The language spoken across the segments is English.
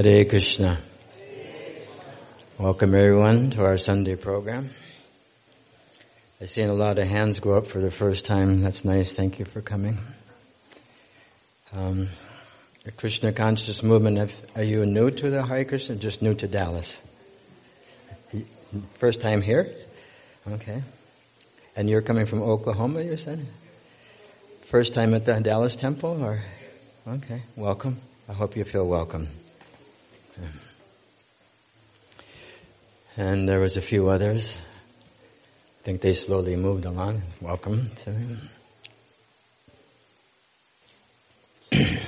Hare Krishna. Welcome everyone to our Sunday program. I've seen a lot of hands go up for the first time. That's nice. Thank you for coming. Um, the Krishna Conscious Movement, are you new to the Hare Krishna just new to Dallas? First time here? Okay. And you're coming from Oklahoma, you said? First time at the Dallas Temple, or? Okay, welcome. I hope you feel welcome. And there was a few others. I think they slowly moved along. Welcome to him.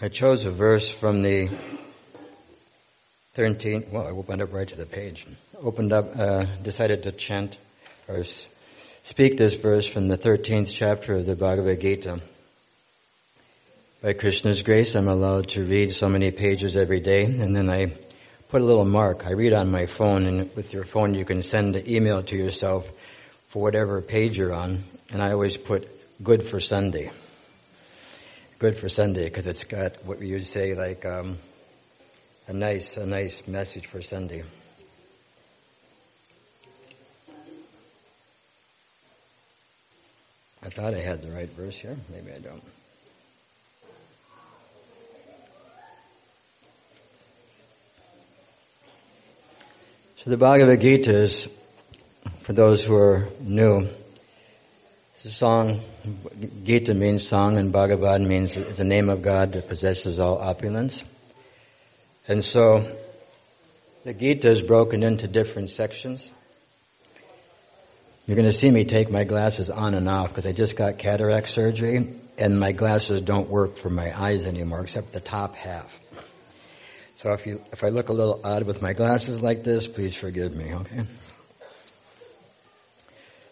I chose a verse from the 13th, well, I opened up right to the page. Opened up, uh, decided to chant or speak this verse from the 13th chapter of the Bhagavad Gita. By Krishna's grace, I'm allowed to read so many pages every day, and then I put a little mark. I read on my phone, and with your phone, you can send an email to yourself for whatever page you're on, and I always put good for Sunday good for Sunday because it's got what you would say like um, a nice a nice message for Sunday. I thought I had the right verse here. Maybe I don't. So the Bhagavad Gita is, for those who are new, it's a song, Gita means song and Bhagavad means it's the name of God that possesses all opulence. And so the Gita is broken into different sections. You're going to see me take my glasses on and off because I just got cataract surgery and my glasses don't work for my eyes anymore except the top half. So if you, if I look a little odd with my glasses like this, please forgive me, okay?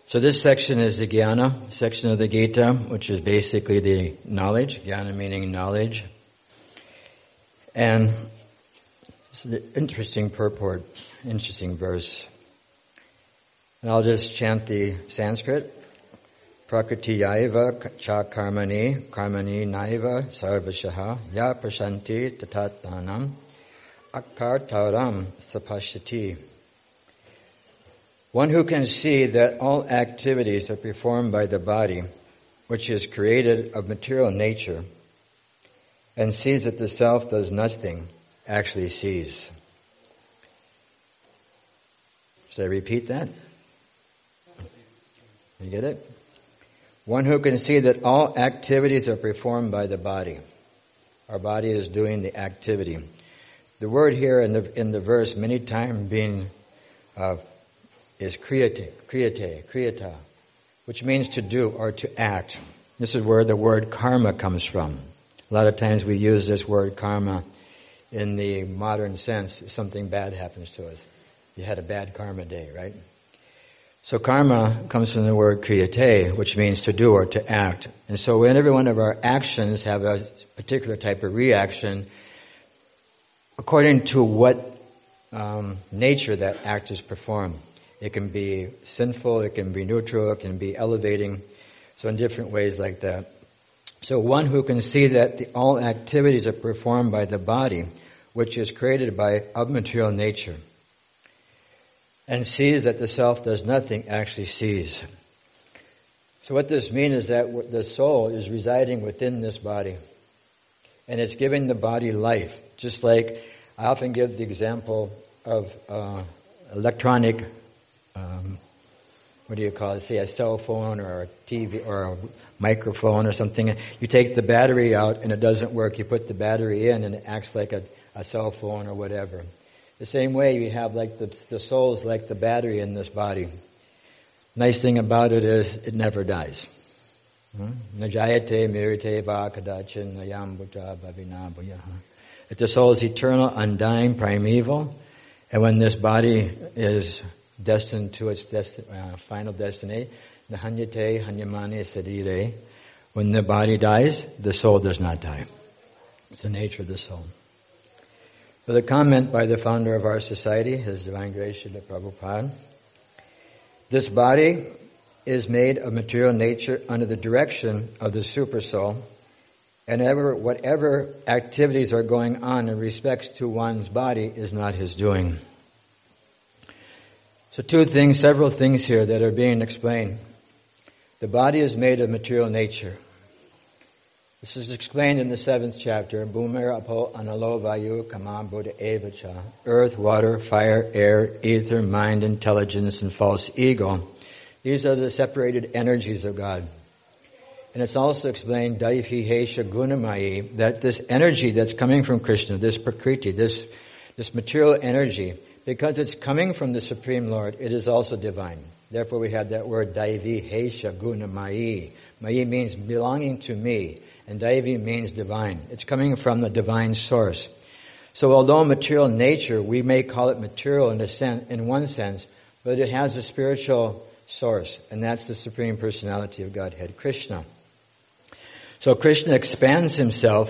So this section is the Jnana section of the Gita, which is basically the knowledge, Jnana meaning knowledge. And it's an interesting purport, interesting verse. And I'll just chant the Sanskrit. Prakriti yaiva cha karmani, karmani naiva sarvashaha, ya prashanti tatatmanam, akartaram sapashati. One who can see that all activities are performed by the body, which is created of material nature, and sees that the self does nothing, actually sees. Should I repeat that? You get it? One who can see that all activities are performed by the body. Our body is doing the activity. The word here in the in the verse many times being uh, is kriyate, kriyate, kriyata, which means to do or to act. This is where the word karma comes from. A lot of times we use this word karma in the modern sense. Something bad happens to us. You had a bad karma day, right? So karma comes from the word kriyate, which means to do or to act. And so when every one of our actions have a particular type of reaction, according to what um, nature that act is performed. It can be sinful, it can be neutral, it can be elevating. So in different ways like that. So one who can see that the, all activities are performed by the body, which is created by of material nature, and sees that the self does nothing, actually sees. So what this means is that the soul is residing within this body, and it's giving the body life. Just like I often give the example of uh, electronic um, what do you call it? Say a cell phone or a TV or a microphone or something. You take the battery out and it doesn't work. You put the battery in and it acts like a, a cell phone or whatever. The same way we have like the, the soul's like the battery in this body. Nice thing about it is it never dies. Hmm? Najayate mirite va kadachin nayam If the soul is eternal, undying, primeval, and when this body is destined to its desti- uh, final destiny. Nahanyate hanyamane sadire. When the body dies, the soul does not die. It's the nature of the soul. So the comment by the founder of our society, His Divine Grace Srila Prabhupada, this body is made of material nature under the direction of the supersoul, and ever, whatever activities are going on in respects to one's body is not his doing. So two things, several things here that are being explained. The body is made of material nature. This is explained in the seventh chapter. Bhumir analo vayu buddha evacha. Earth, water, fire, air, ether, mind, intelligence, and false ego. These are the separated energies of God. And it's also explained, Daivi Hesha Gunamayi, that this energy that's coming from Krishna, this Prakriti, this, this material energy, because it's coming from the Supreme Lord, it is also divine. Therefore we have that word Daivi Hesha Gunamayi. Mayi means belonging to me and Daivi means divine. It's coming from the divine source. So although material nature, we may call it material in, a in one sense, but it has a spiritual source, and that's the Supreme Personality of Godhead, Krishna. So Krishna expands himself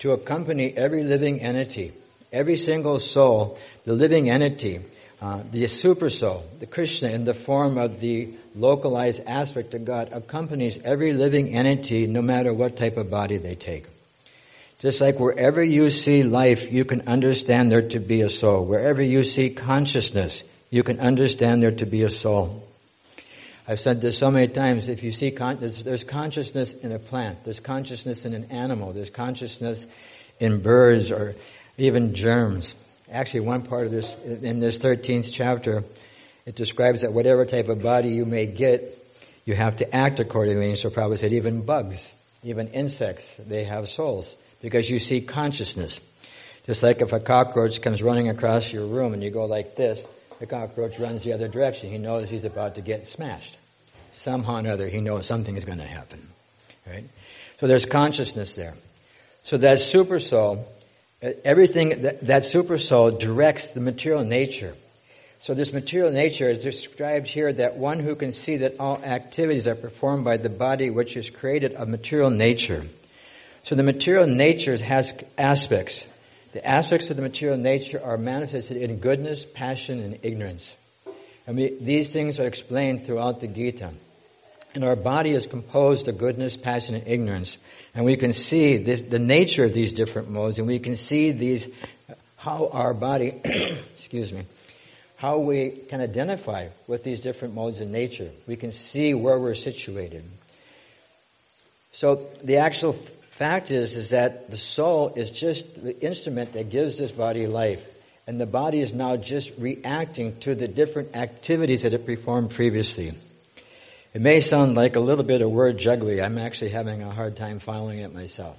to accompany every living entity, every single soul, the living entity, uh, the super soul, the Krishna in the form of the localized aspect of God accompanies every living entity no matter what type of body they take. Just like wherever you see life, you can understand there to be a soul. Wherever you see consciousness, you can understand there to be a soul. I've said this so many times. If you see, con- there's, there's consciousness in a plant, there's consciousness in an animal, there's consciousness in birds or even germs. Actually, one part of this, in this 13th chapter, it describes that whatever type of body you may get, you have to act accordingly. And so Prabhupada said even bugs, even insects, they have souls because you see consciousness. Just like if a cockroach comes running across your room and you go like this, the cockroach runs the other direction. He knows he's about to get smashed. Somehow or another, he knows something is going to happen. Right? So there's consciousness there. So that super soul, Uh, everything, that, that super soul directs the material nature so this material nature is described here that one who can see that all activities are performed by the body which is created of material nature. So the material nature has aspects. The aspects of the material nature are manifested in goodness, passion, and ignorance. And we, these things are explained throughout the Gita. And our body is composed of goodness, passion, and ignorance. And we can see this, the nature of these different modes, and we can see these, how our body, excuse me, how we can identify with these different modes in nature. We can see where we're situated. So the actual fact is, is that the soul is just the instrument that gives this body life. And the body is now just reacting to the different activities that it performed previously. It may sound like a little bit of word jugglery. I'm actually having a hard time following it myself.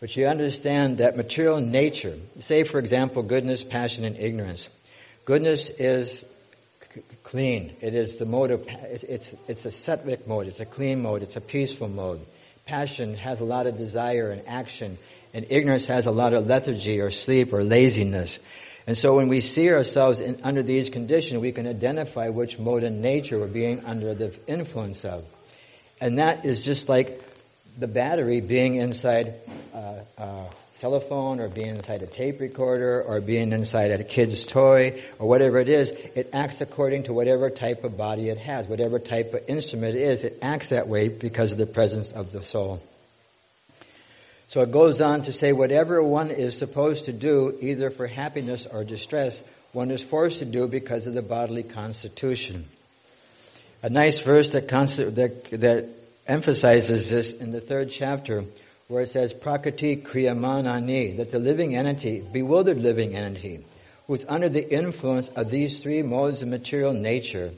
But you understand that material nature, say for example, goodness, passion, and ignorance. Goodness is c- clean. It is the mode of, it's, it's a sattvic mode. It's a clean mode. It's a peaceful mode. Passion has a lot of desire and action. And ignorance has a lot of lethargy or sleep or laziness. And so when we see ourselves in, under these conditions, we can identify which mode in nature we're being under the influence of. And that is just like the battery being inside a, uh, telephone or being inside a tape recorder or being inside a kid's toy or whatever it is, it acts according to whatever type of body it has, whatever type of instrument it is, it acts that way because of the presence of the soul. So it goes on to say whatever one is supposed to do, either for happiness or distress, one is forced to do because of the bodily constitution. A nice verse that, that, that emphasizes this in the third chapter where it says prakriti kriyamanani, that the living entity, bewildered living entity, who's under the influence of these three modes of material nature,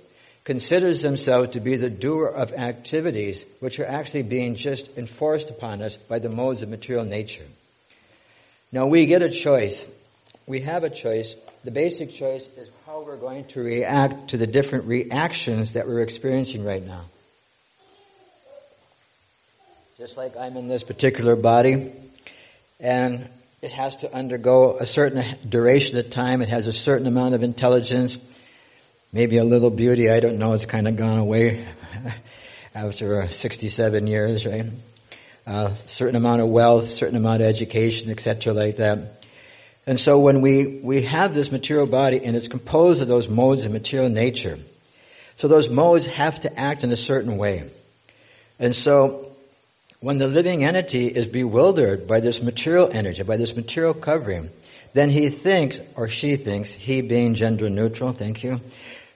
considers themselves to be the doer of activities which are actually being just enforced upon us by the modes of material nature. Now we get a choice. We have a choice. The basic choice is how we're going to react to the different reactions that we're experiencing right now. Just like I'm in this particular body, and it has to undergo a certain duration of time, it has a certain amount of intelligence, maybe a little beauty, I don't know, it's kind of gone away after 67 years, right? A uh, certain amount of wealth, certain amount of education, etc., like that. And so when we, we have this material body and it's composed of those modes of material nature, So those modes have to act in a certain way. And so when the living entity is bewildered by this material energy, by this material covering, then he thinks, or she thinks, he being gender neutral, thank you.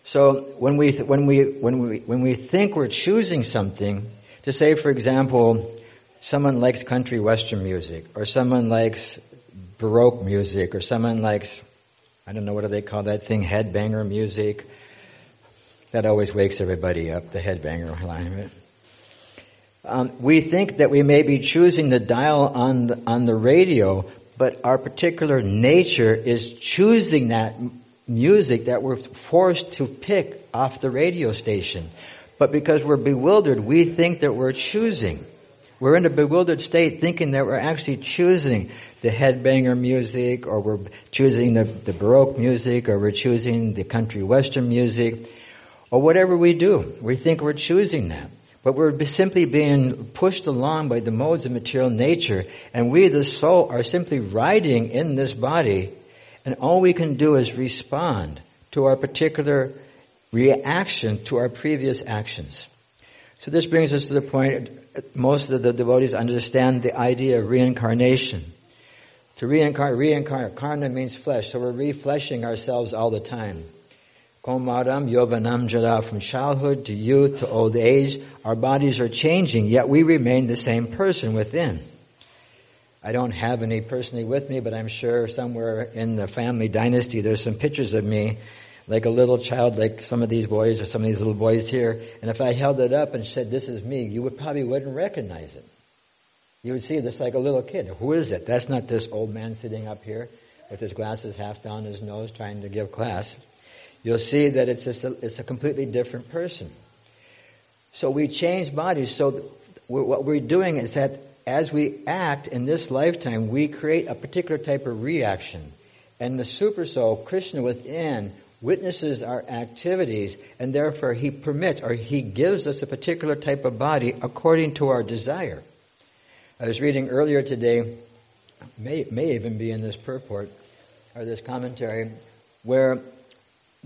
So when we, when we, when we, when we think we're choosing something, to say for example, someone likes country western music, or someone likes baroque music, or someone likes, I don't know what do they call that thing, headbanger music. That always wakes everybody up, the headbanger line. Um, we think that we may be choosing the dial on the, on the radio, but our particular nature is choosing that music that we're forced to pick off the radio station. But because we're bewildered, we think that we're choosing. We're in a bewildered state thinking that we're actually choosing the headbanger music, or we're choosing the, the Baroque music, or we're choosing the country western music, or whatever we do. We think we're choosing that. But we're simply being pushed along by the modes of material nature, and we, the soul, are simply riding in this body, and all we can do is respond to our particular reaction to our previous actions. So this brings us to the point, most of the devotees understand the idea of reincarnation. To reincarnate, reincarnate, means flesh, so we're refleshing ourselves all the time. Komaram Yovanam Jara, from childhood to youth to old age, our bodies are changing, yet we remain the same person within. I don't have any personally with me, but I'm sure somewhere in the family dynasty there's some pictures of me, like a little child, like some of these boys or some of these little boys here. And if I held it up and said, this is me, you would probably wouldn't recognize it. You would see this like a little kid. Who is it? That's not this old man sitting up here with his glasses half down his nose trying to give class you'll see that it's just a, it's a completely different person. So we change bodies. So what we're doing is that as we act in this lifetime, we create a particular type of reaction. And the super soul, Krishna within, witnesses our activities and therefore he permits or he gives us a particular type of body according to our desire. I was reading earlier today, may, may even be in this purport or this commentary, where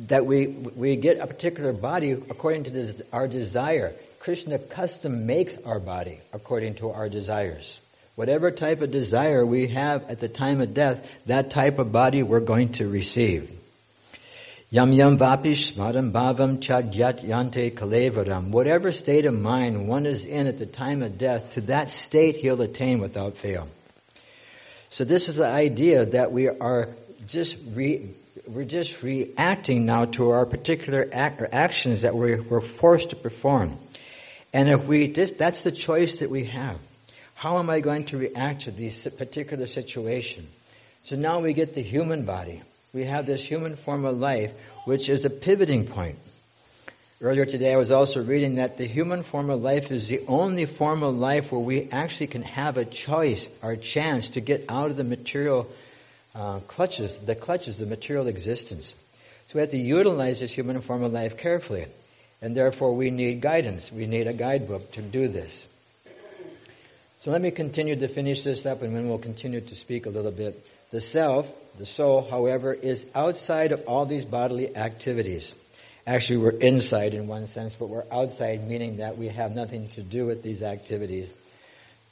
that we, we get a particular body according to this, our desire. Krishna custom makes our body according to our desires. Whatever type of desire we have at the time of death, that type of body we're going to receive. Yam yam vapi smaram bhavam chagyat yante kalevaram. Whatever state of mind one is in at the time of death, to that state he'll attain without fail. So this is the idea that we are just re- we're just reacting now to our particular act, actions that we're, we're forced to perform. And if we that's the choice that we have. How am I going to react to this particular situation? So now we get the human body. We have this human form of life, which is a pivoting point. Earlier today I was also reading that the human form of life is the only form of life where we actually can have a choice a chance to get out of the material uh, clutches, the clutches, the material existence. So we have to utilize this human form of life carefully. And therefore we need guidance. We need a guidebook to do this. So let me continue to finish this up and then we'll continue to speak a little bit. The self, the soul, however, is outside of all these bodily activities. Actually, we're inside in one sense, but we're outside, meaning that we have nothing to do with these activities.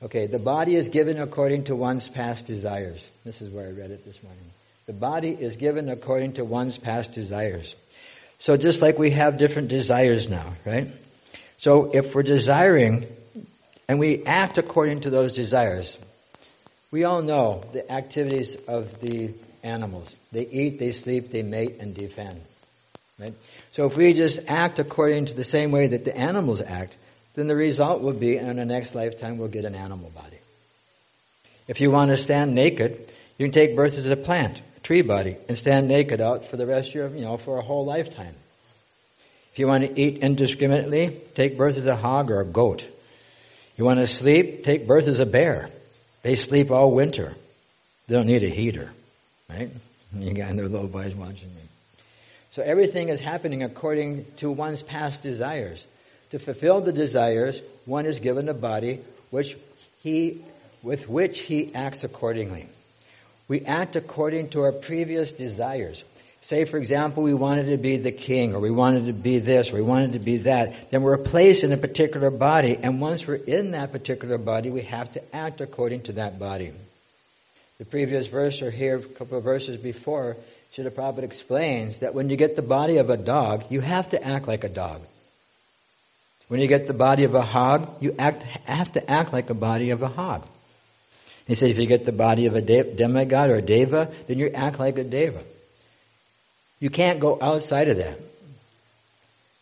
Okay, the body is given according to one's past desires. This is where I read it this morning. The body is given according to one's past desires. So just like we have different desires now, right? So if we're desiring and we act according to those desires, we all know the activities of the animals. They eat, they sleep, they mate, and defend. Right? So if we just act according to the same way that the animals act, then the result will be in the next lifetime we'll get an animal body. If you want to stand naked, you can take birth as a plant, tree body, and stand naked out for the rest of your, you know, for a whole lifetime. If you want to eat indiscriminately, take birth as a hog or a goat. You want to sleep, take birth as a bear. They sleep all winter. They don't need a heater, right? You got their little boys watching me. So everything is happening according to one's past desires. To fulfill the desires, one is given a body which he, with which he acts accordingly. We act according to our previous desires. say for example we wanted to be the king or we wanted to be this or we wanted to be that, then we're placed in a particular body and once we're in that particular body we have to act according to that body. The previous verse or here a couple of verses before, Srila Prabhupada explains that when you get the body of a dog, you have to act like a dog. When you get the body of a hog, you act, have to act like a body of a hog. He said if you get the body of a demigod or a deva, then you act like a deva. You can't go outside of that.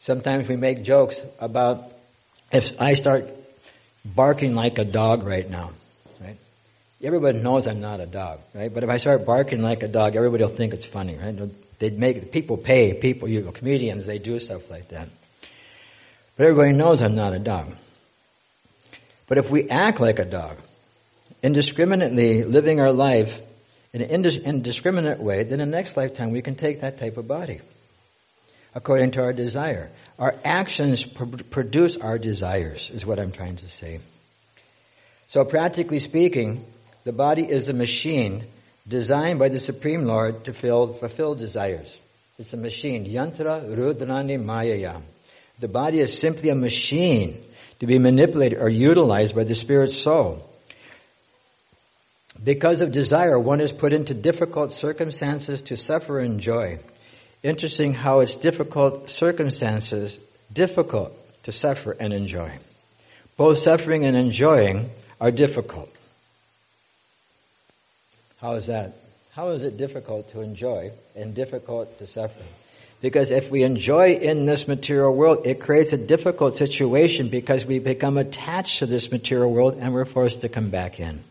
Sometimes we make jokes about if I start barking like a dog right now, right? Everybody knows I'm not a dog, right? But if I start barking like a dog, everybody will think it's funny, right? They'd make people pay people, you know, comedians. They do stuff like that. But everybody knows I'm not a dog. But if we act like a dog, indiscriminately living our life in an indiscriminate way, then in the next lifetime we can take that type of body according to our desire. Our actions pr- produce our desires, is what I'm trying to say. So, practically speaking, the body is a machine designed by the Supreme Lord to fill, fulfill desires. It's a machine. Yantra Rudrani Mayaya. The body is simply a machine to be manipulated or utilized by the spirit soul. Because of desire, one is put into difficult circumstances to suffer and enjoy. Interesting how it's difficult circumstances, difficult to suffer and enjoy. Both suffering and enjoying are difficult. How is that? How is it difficult to enjoy and difficult to suffer? Because if we enjoy in this material world, it creates a difficult situation because we become attached to this material world and we're forced to come back in.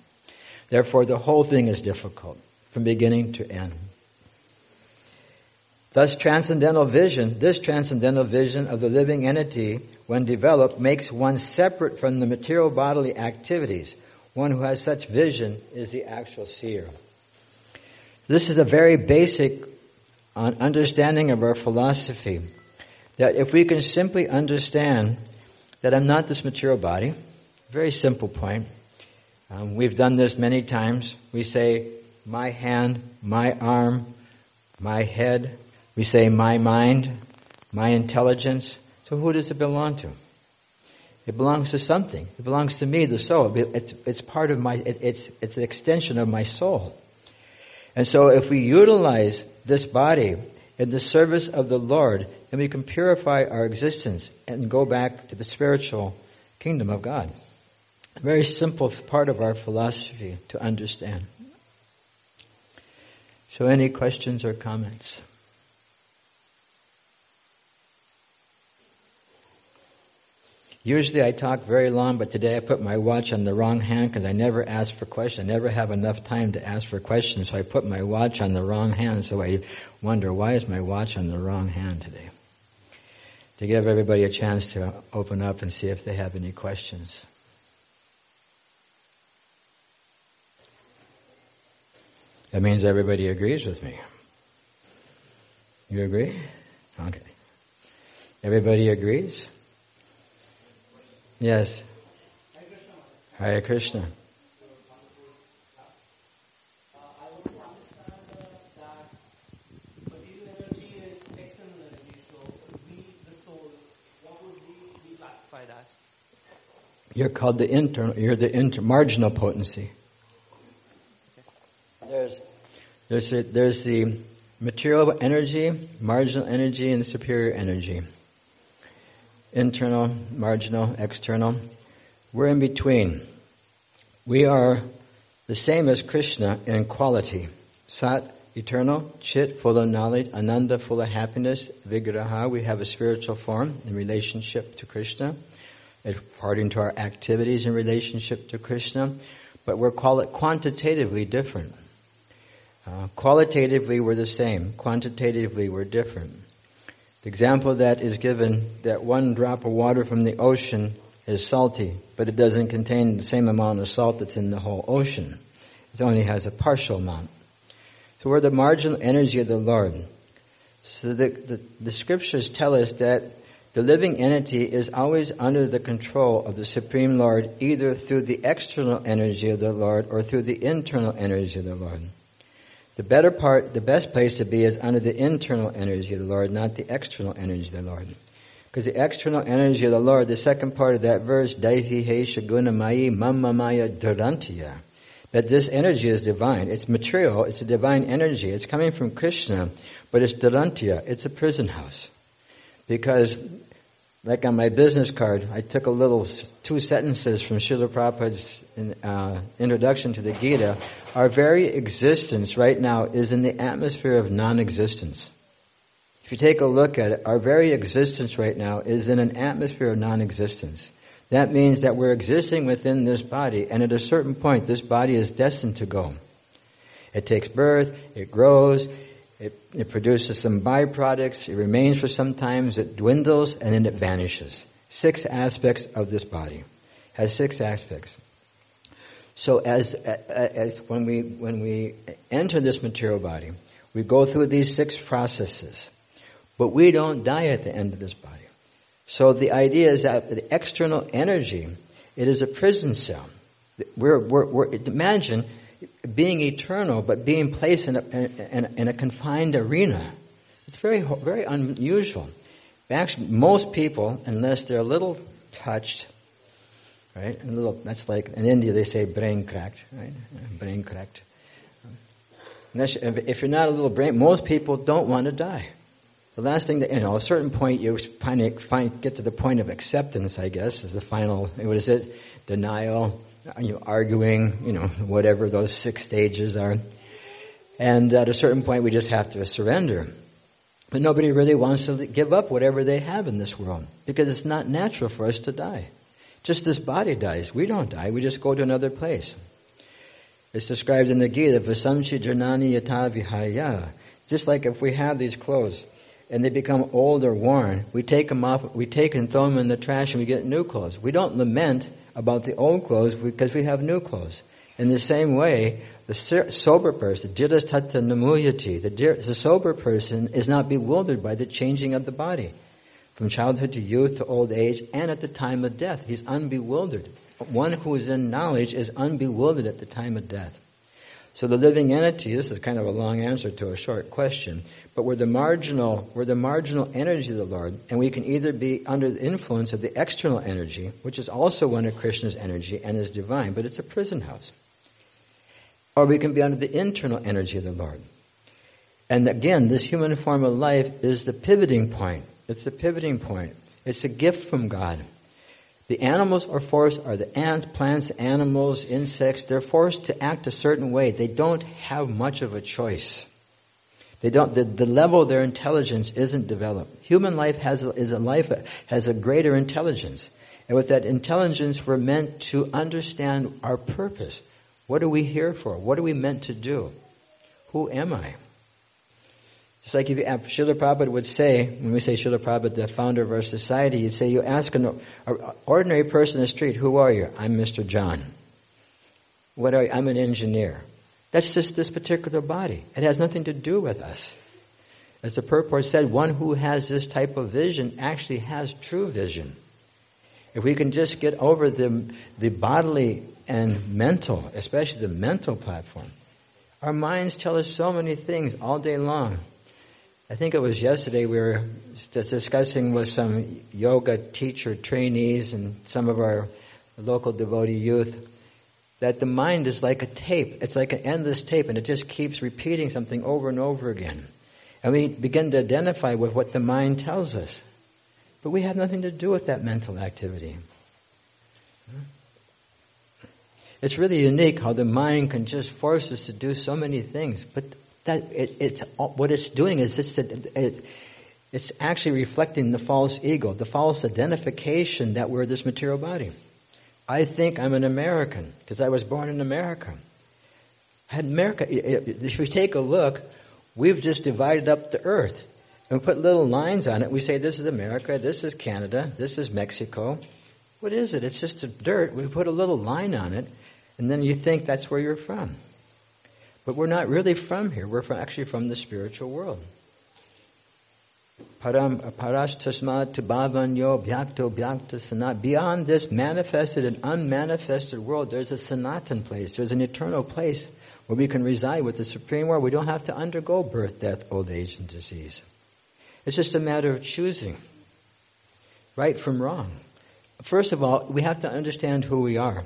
Therefore, the whole thing is difficult from beginning to end. Thus, transcendental vision, this transcendental vision of the living entity, when developed, makes one separate from the material bodily activities. One who has such vision is the actual seer. This is a very basic uh, understanding of our philosophy. That if we can simply understand that I'm not this material body, very simple point, um, we've done this many times. We say, my hand, my arm, my head. We say, my mind, my intelligence. So who does it belong to? It belongs to something. It belongs to me, the soul. It's, it's part of my, it, it's, it's an extension of my soul. And so if we utilize this body in the service of the Lord, then we can purify our existence and go back to the spiritual kingdom of God. Very simple part of our philosophy to understand. So any questions or comments? Usually I talk very long, but today I put my watch on the wrong hand because I never ask for questions. I never have enough time to ask for questions, so I put my watch on the wrong hand. So I wonder, why is my watch on the wrong hand today? To give everybody a chance to open up and see if they have any questions. That means everybody agrees with me. You agree? Okay. Everybody agrees? Yes. Hare Krishna. You're called the internal, you're the inter, marginal potency. There's, there's, a, there's the material energy, marginal energy, and superior energy. Internal, marginal, external. We're in between. We are the same as Krishna in quality. Sat, eternal, Chit, full of knowledge, Ananda, full of happiness, Vigraha, we have a spiritual form in relationship to Krishna, according to our activities in relationship to Krishna, but we're call it quantitatively different. Uh, qualitatively, we're the same. Quantitatively, we're different. The example that is given that one drop of water from the ocean is salty, but it doesn't contain the same amount of salt that's in the whole ocean. It only has a partial amount. So we're the marginal energy of the Lord. So the, the, the scriptures tell us that the living entity is always under the control of the Supreme Lord, either through the external energy of the Lord or through the internal energy of the Lord. The better part, the best place to be is under the internal energy of the Lord, not the external energy of the Lord. Because the external energy of the Lord, the second part of that verse, Daihi He Shaguna Mai Mamamaya Durantiya, that this energy is divine. It's material, it's a divine energy. It's coming from Krishna, but it's Durantiya, it's a prison house. Because like on my business card, I took a little two sentences from Srila Prabhupada's uh, introduction to the Gita. Our very existence right now is in the atmosphere of non-existence. If you take a look at it, our very existence right now is in an atmosphere of non-existence. That means that we're existing within this body, and at a certain point, this body is destined to go. It takes birth, it grows, it, it produces some byproducts. It remains for some times. It dwindles and then it vanishes. Six aspects of this body has six aspects. So as, as when we, when we enter this material body, we go through these six processes, but we don't die at the end of this body. So the idea is that the external energy, it is a prison cell. We're, we're, we're imagine being eternal, but being placed in a, in, in a confined arena. It's very, very unusual. Actually, most people, unless they're a little touched, right? A little, that's like, in India they say brain cracked, right? Brain cracked. Unless, if you're not a little brain, most people don't want to die. The last thing that, you know, a certain point you find, find, get to the point of acceptance, I guess, is the final, what is it? Denial, you know, arguing, you know, whatever those six stages are. And at a certain point, we just have to surrender. But nobody really wants to give up whatever they have in this world because it's not natural for us to die. Just this body dies. We don't die. We just go to another place. It's described in the Gita, Vasamchi Janani Yata Vihaya. Just like if we have these clothes and they become old or worn, we take them off, we take and throw them in the trash and we get new clothes. We don't lament about the old clothes because we have new clothes. In the same way, the sober person, jiratata namuyati, the sober person is not bewildered by the changing of the body. From childhood to youth to old age and at the time of death. He's unbewildered. One who is in knowledge is unbewildered at the time of death. So the living entity, this is kind of a long answer to a short question, but we're the marginal, we're the marginal energy of the Lord, and we can either be under the influence of the external energy, which is also one of Krishna's energy and is divine, but it's a prison house. Or we can be under the internal energy of the Lord. And again, this human form of life is the pivoting point. It's the pivoting point. It's a gift from God. The animals are forced, are the ants, plants, animals, insects, they're forced to act a certain way. They don't have much of a choice. They don't, the, the level of their intelligence isn't developed. Human life has a, is a life, has a greater intelligence. And with that intelligence, we're meant to understand our purpose. What are we here for? What are we meant to do? Who am I? Just like if you, Srila Prabhupada would say, when we say Srila Prabhupada, the founder of our society, he'd say, you ask an ordinary person in the street, who are you? I'm Mr. John. What are you? I'm an engineer. That's just this particular body. It has nothing to do with us. As the purport said, one who has this type of vision actually has true vision. If we can just get over the, the bodily and mental, especially the mental platform, our minds tell us so many things all day long. I think it was yesterday we were discussing with some yoga teacher trainees and some of our local devotee youth that the mind is like a tape. It's like an endless tape and it just keeps repeating something over and over again. And we begin to identify with what the mind tells us. But we have nothing to do with that mental activity. It's really unique how the mind can just force us to do so many things. But that it, it's what it's doing is it's, it, it's actually reflecting the false ego, the false identification that we're this material body. I think I'm an American because I was born in America. America, if we take a look, we've just divided up the earth and put little lines on it. We say this is America, this is Canada, this is Mexico. What is it? It's just a dirt. We put a little line on it, and then you think that's where you're from. But we're not really from here. We're from, actually from the spiritual world. Param. Beyond this manifested and unmanifested world, there's a sanatan place. There's an eternal place where we can reside with the Supreme Lord. We don't have to undergo birth, death, old age, and disease. It's just a matter of choosing right from wrong. First of all, we have to understand who we are.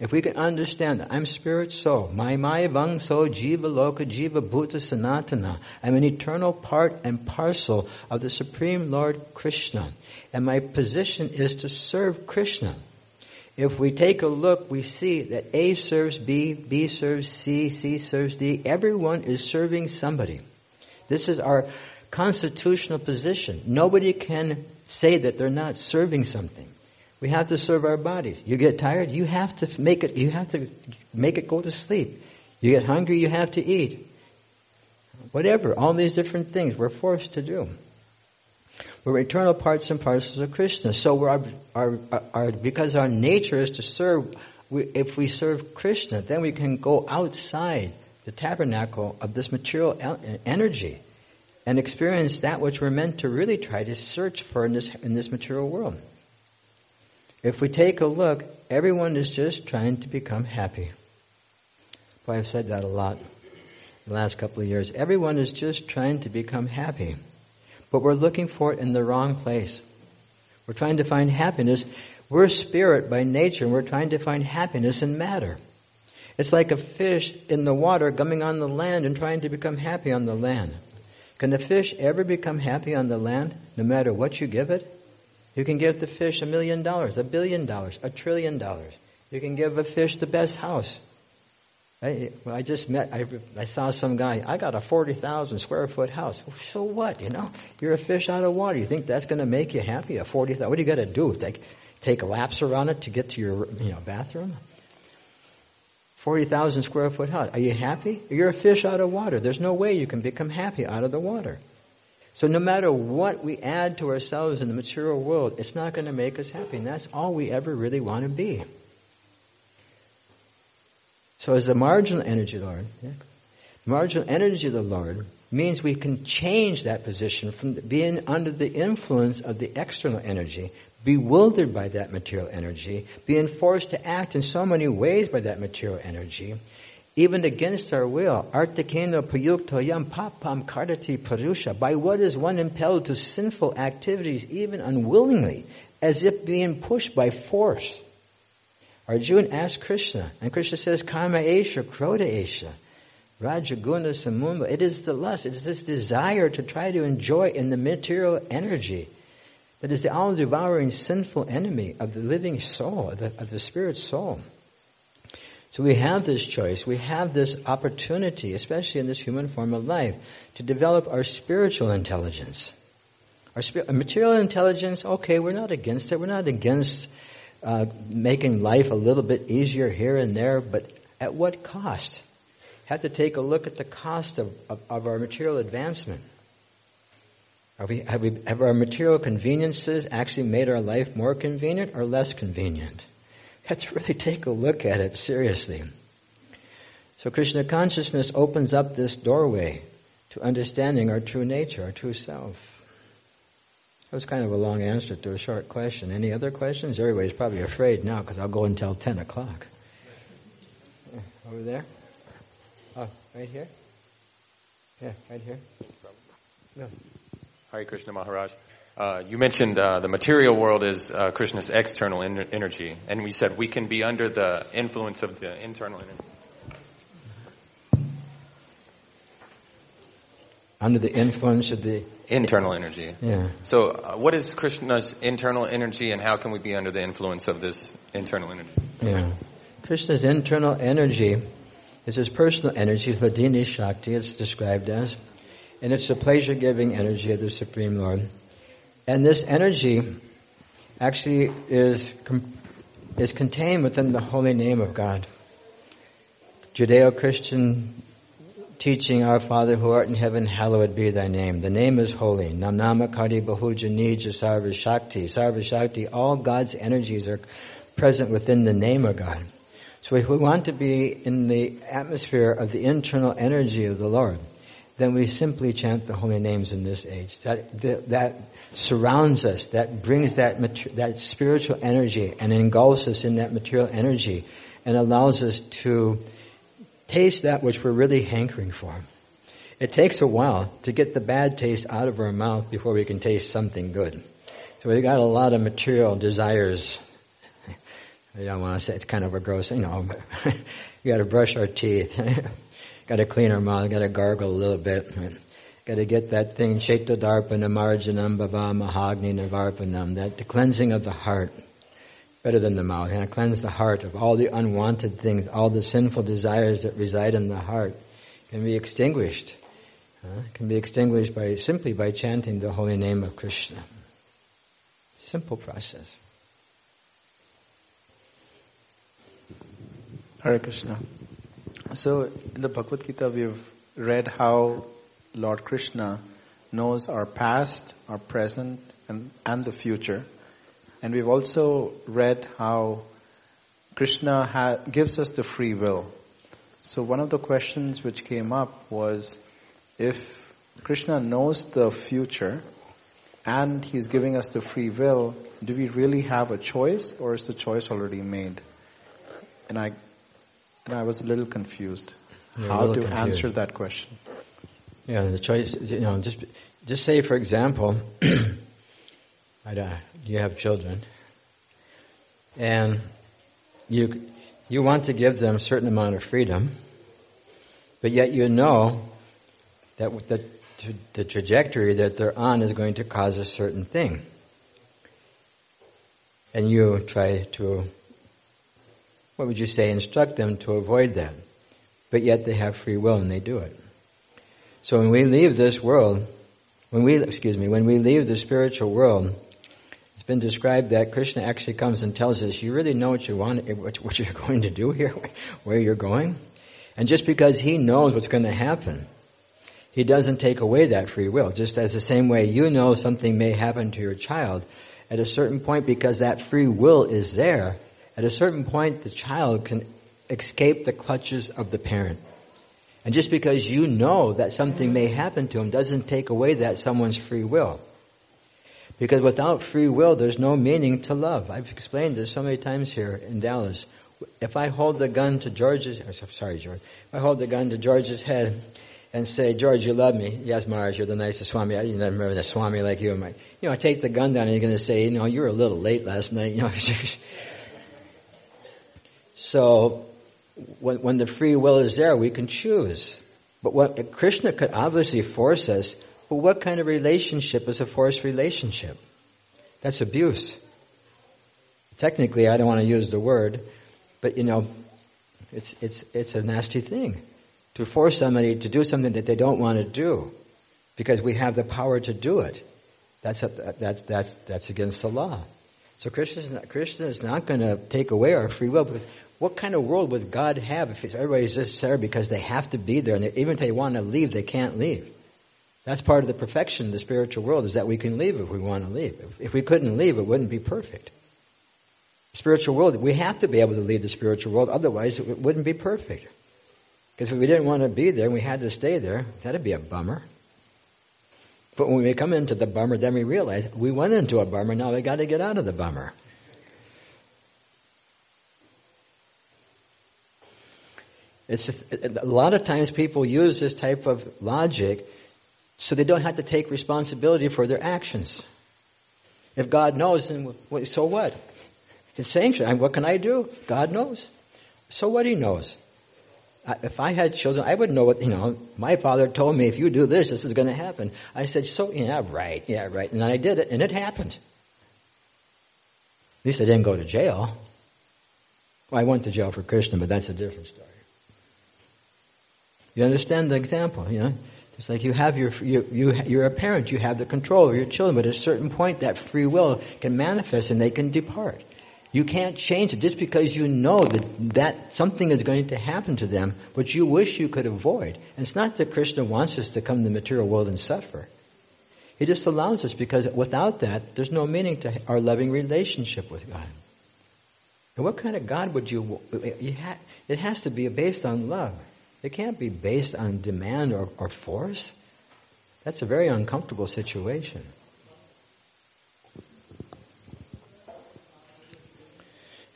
If we can understand that I'm spirit soul, my my vang so jiva loka jiva bhuta sanatana. I'm an eternal part and parcel of the Supreme Lord Krishna. And my position is to serve Krishna. If we take a look, we see that A serves B, B serves C, C serves D. Everyone is serving somebody. This is our constitutional position. Nobody can say that they're not serving something. We have to serve our bodies. You get tired, you have to make it, you have to make it go to sleep. You get hungry, you have to eat. Whatever, all these different things we're forced to do. We're eternal parts and parcels of Krishna. So our, our, our, because our nature is to serve, we, if we serve Krishna, then we can go outside the tabernacle of this material energy and experience that which we're meant to really try to search for in this, in this material world. If we take a look, everyone is just trying to become happy. Boy, I've said that a lot in the last couple of years. Everyone is just trying to become happy. But we're looking for it in the wrong place. We're trying to find happiness. We're spirit by nature, and we're trying to find happiness in matter. It's like a fish in the water coming on the land and trying to become happy on the land. Can the fish ever become happy on the land, no matter what you give it? You can give the fish a million dollars, a billion dollars, a trillion dollars. You can give a fish the best house. I, I just met, I, I saw some guy, I got a 40,000 square foot house. So what, you know? You're a fish out of water. You think that's going to make you happy? A 40,000, what do you got to do? Take, take laps around it to get to your, you know, bathroom? 40,000 square foot house. Are you happy? You're a fish out of water. There's no way you can become happy out of the water. So no matter what we add to ourselves in the material world, it's not going to make us happy. And that's all we ever really want to be. So as the marginal energy Lord, yeah, marginal energy of the Lord means we can change that position from being under the influence of the external energy, bewildered by that material energy, being forced to act in so many ways by that material energy, even against our will. Artakena payuktoyam papam kardati parusha. By what is one impelled to sinful activities even unwillingly, as if being pushed by force? Arjuna asks Krishna, and Krishna says, Kama Esha, Krodha Esha, Rajaguna Samumba. It is the lust, it is this desire to try to enjoy in the material energy that is the all devouring sinful enemy of the living soul, of the, of the spirit soul. So we have this choice, we have this opportunity, especially in this human form of life, to develop our spiritual intelligence. Our, our material intelligence, okay, we're not against it, we're not against uh, making life a little bit easier here and there, but at what cost? Have to take a look at the cost of, of, of our material advancement. We, have, we, have our material conveniences actually made our life more convenient or less convenient? Let's really take a look at it seriously. So Krishna consciousness opens up this doorway to understanding our true nature, our true self. That was kind of a long answer to a short question. Any other questions? Everybody's probably afraid now because I'll go until 10 o'clock. Over there? Oh, right here? Yeah, right here. No. Hare Krishna Maharaj. Uh, you mentioned uh, the material world is uh, Krishna's external en- energy, and we said we can be under the influence of the internal energy. under the influence of the internal energy. Yeah. So, uh, what is Krishna's internal energy, and how can we be under the influence of this internal energy? Yeah. Krishna's internal energy is his personal energy, Hladini Shakti, it's described as, and it's the pleasure-giving energy of the Supreme Lord. And this energy actually is is contained within the holy name of God. Judeo-Christian teaching, Our Father who art in heaven, hallowed be thy name. The name is holy. Namnama Kari Bahuja Nija Sarva Shakti. Sarva Shakti, all God's energies are present within the name of God. So we want to be in the atmosphere of the internal energy of the Lord, then we simply chant the holy names in this age. That, that, that surrounds us, that brings that, that spiritual energy and engulfs us in that material energy and allows us to taste that which we're really hankering for. It takes a while to get the bad taste out of our mouth before we can taste something good. So we've got a lot of material desires. I don't want to say it's kind of a gross, you know, we got to brush our teeth, got to clean our mouth, got to gargle a little bit. Got to get that thing, Chaitodarpana Marjanam Bhava Mahagni Navarpanam, that the cleansing of the heart, better than the mouth, and I cleanse the heart of all the unwanted things, all the sinful desires that reside in the heart can be extinguished. Can be extinguished by simply by chanting the holy name of Krishna. Simple process. Hare Krishna. So in the Bhagavad Gita, we've read how Lord Krishna knows our past, our present, and, and the future. And we've also read how Krishna ha- gives us the free will. So one of the questions which came up was, if Krishna knows the future and he's giving us the free will, do we really have a choice or is the choice already made? And I, and I was a little confused You're how little to confused. answer that question. Yeah, the choice, you know, just, just say for example, I don't, you have children, and you, you want to give them a certain amount of freedom, but yet you know that the, the trajectory that they're on is going to cause a certain thing. And you try to, what would you say, instruct them to avoid that. But yet they have free will and they do it. So when we leave this world, when we, excuse me, when we leave the spiritual world, it's been described that Krishna actually comes and tells us, you really know what you want, what you're going to do here, where you're going? And just because he knows what's going to happen, he doesn't take away that free will. Just as the same way you know something may happen to your child, at a certain point because that free will is there, at a certain point the child can escape the clutches of the parent. And just because you know that something may happen to him doesn't take away that someone's free will. Because without free will, there's no meaning to love. I've explained this so many times here in Dallas. If I hold the gun to George's, sorry, George, if I hold the gun to George's head and say, George, you love me. Yes, Maharaj, you're the nicest Swami. I never remember the Swami like you. My, you know, I take the gun down and you're going to say, you know, you were a little late last night. You know. So, when, when the free will is there, we can choose. But what Krishna could obviously force us, but what kind of relationship is a forced relationship? That's abuse. Technically, I don't want to use the word, but you know, it's, it's, it's a nasty thing to force somebody to do something that they don't want to do because we have the power to do it. That's, a, that's, that's, that's against the law. So Krishna is not, Krishna is not going to take away our free will because what kind of world would God have if everybody's just there because they have to be there and even if they want to leave, they can't leave? That's part of the perfection of the spiritual world is that we can leave if we want to leave. If, if we couldn't leave, it wouldn't be perfect. Spiritual world, we have to be able to leave the spiritual world, otherwise it wouldn't be perfect. Because if we didn't want to be there and we had to stay there, that'd be a bummer. But when we come into the bummer, then we realize we went into a bummer, now we got to get out of the bummer. It's a, lot of times people use this type of logic so they don't have to take responsibility for their actions. If God knows, then so what? It's sanctioned. What can I do? God knows. So what He knows. If I had children, I would know what, you know, my father told me if you do this, this is going to happen. I said, so, yeah, right, yeah, right. And I did it, and it happened. At least I didn't go to jail. Well, I went to jail for Krishna, but that's a different story. You understand the example, you know? It's like you have your, you, you, you're a parent, you have the control of your children, but at a certain point that free will can manifest and they can depart. You can't change it just because you know that, that something is going to happen to them, which you wish you could avoid. And it's not that Krishna wants us to come to the material world and suffer. He just allows us because without that, there's no meaning to our loving relationship with God. And what kind of God would you, you it has to be based on love. It can't be based on demand or, or force. That's a very uncomfortable situation.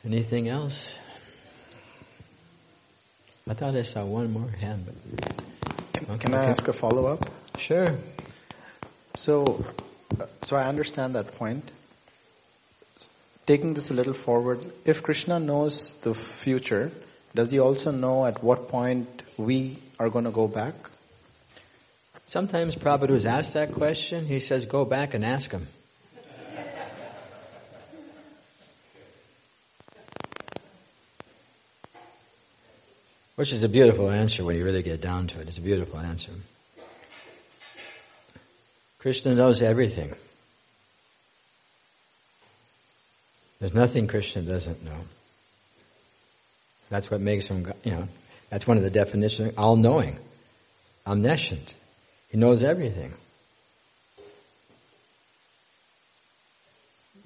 Anything else? I thought I saw one more hand, but can, can I ask a follow up? Sure. So, uh, so I understand that point. Taking this a little forward, if Krishna knows the future, does he also know at what point we are going to go back? Sometimes Prabhupada was asked that question. He says, go back and ask him. Which is a beautiful answer when you really get down to it. It's a beautiful answer. Krishna knows everything. There's nothing Krishna doesn't know. That's what makes him, you know, that's one of the definitions, all-knowing, omniscient. He knows everything.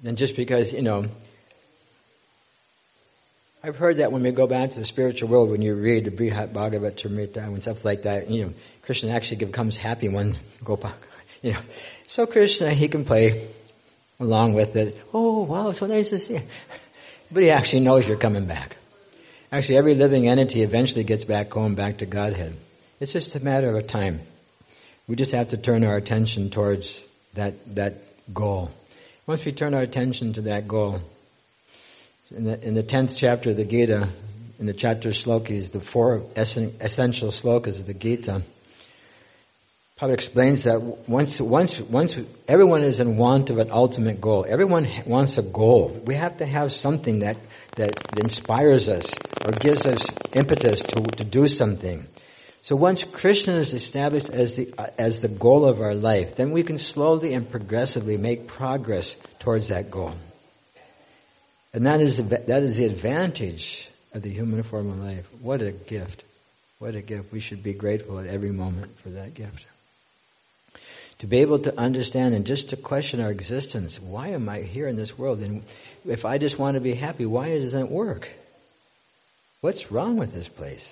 And just because, you know, I've heard that when we go back to the spiritual world, when you read the Brihat Bhagavatamrita and stuff like that, you know, Krishna actually becomes happy when Gopal, you know. So Krishna, he can play along with it. Oh, wow, so nice to see you. But he actually knows you're coming back. Actually, every living entity eventually gets back home, back to Godhead. It's just a matter of time. We just have to turn our attention towards that, that goal. Once we turn our attention to that goal, in the, in the 10th chapter of the Gita, in the chatuh-slokis, the four essen, essential slokas of the Gita, Prabhupada explains that once, once, once everyone is in want of an ultimate goal, everyone wants a goal. We have to have something that, that inspires us or gives us impetus to, to do something. So once Krishna is established as the, as the goal of our life, then we can slowly and progressively make progress towards that goal. And that is, the, that is the advantage of the human form of life. What a gift. What a gift. We should be grateful at every moment for that gift. To be able to understand and just to question our existence. Why am I here in this world? And if I just want to be happy, why doesn't it work? What's wrong with this place?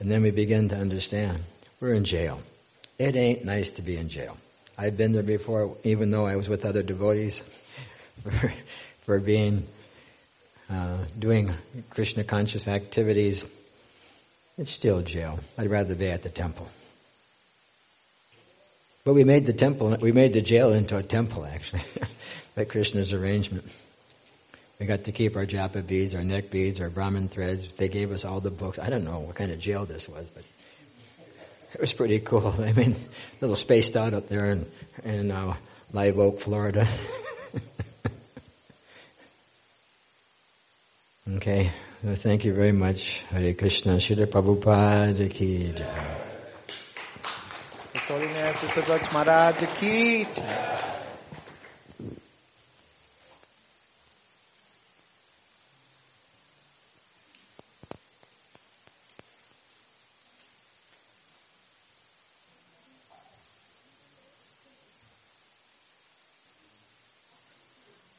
And then we begin to understand we're in jail. It ain't nice to be in jail. I've been there before, even though I was with other devotees for, for being uh, doing Krishna conscious activities. It's still jail. I'd rather be at the temple. But we made the temple, we made the jail into a temple actually, by Krishna's arrangement. We got to keep our japa beads, our neck beads, our Brahmin threads. They gave us all the books. I don't know what kind of jail this was, but it was pretty cool. I mean, a little spaced out up there in, in uh, Live Oak, Florida. okay, well, thank you very much. Hare Krishna, Srila Prabhupada ki jai. His Holiness.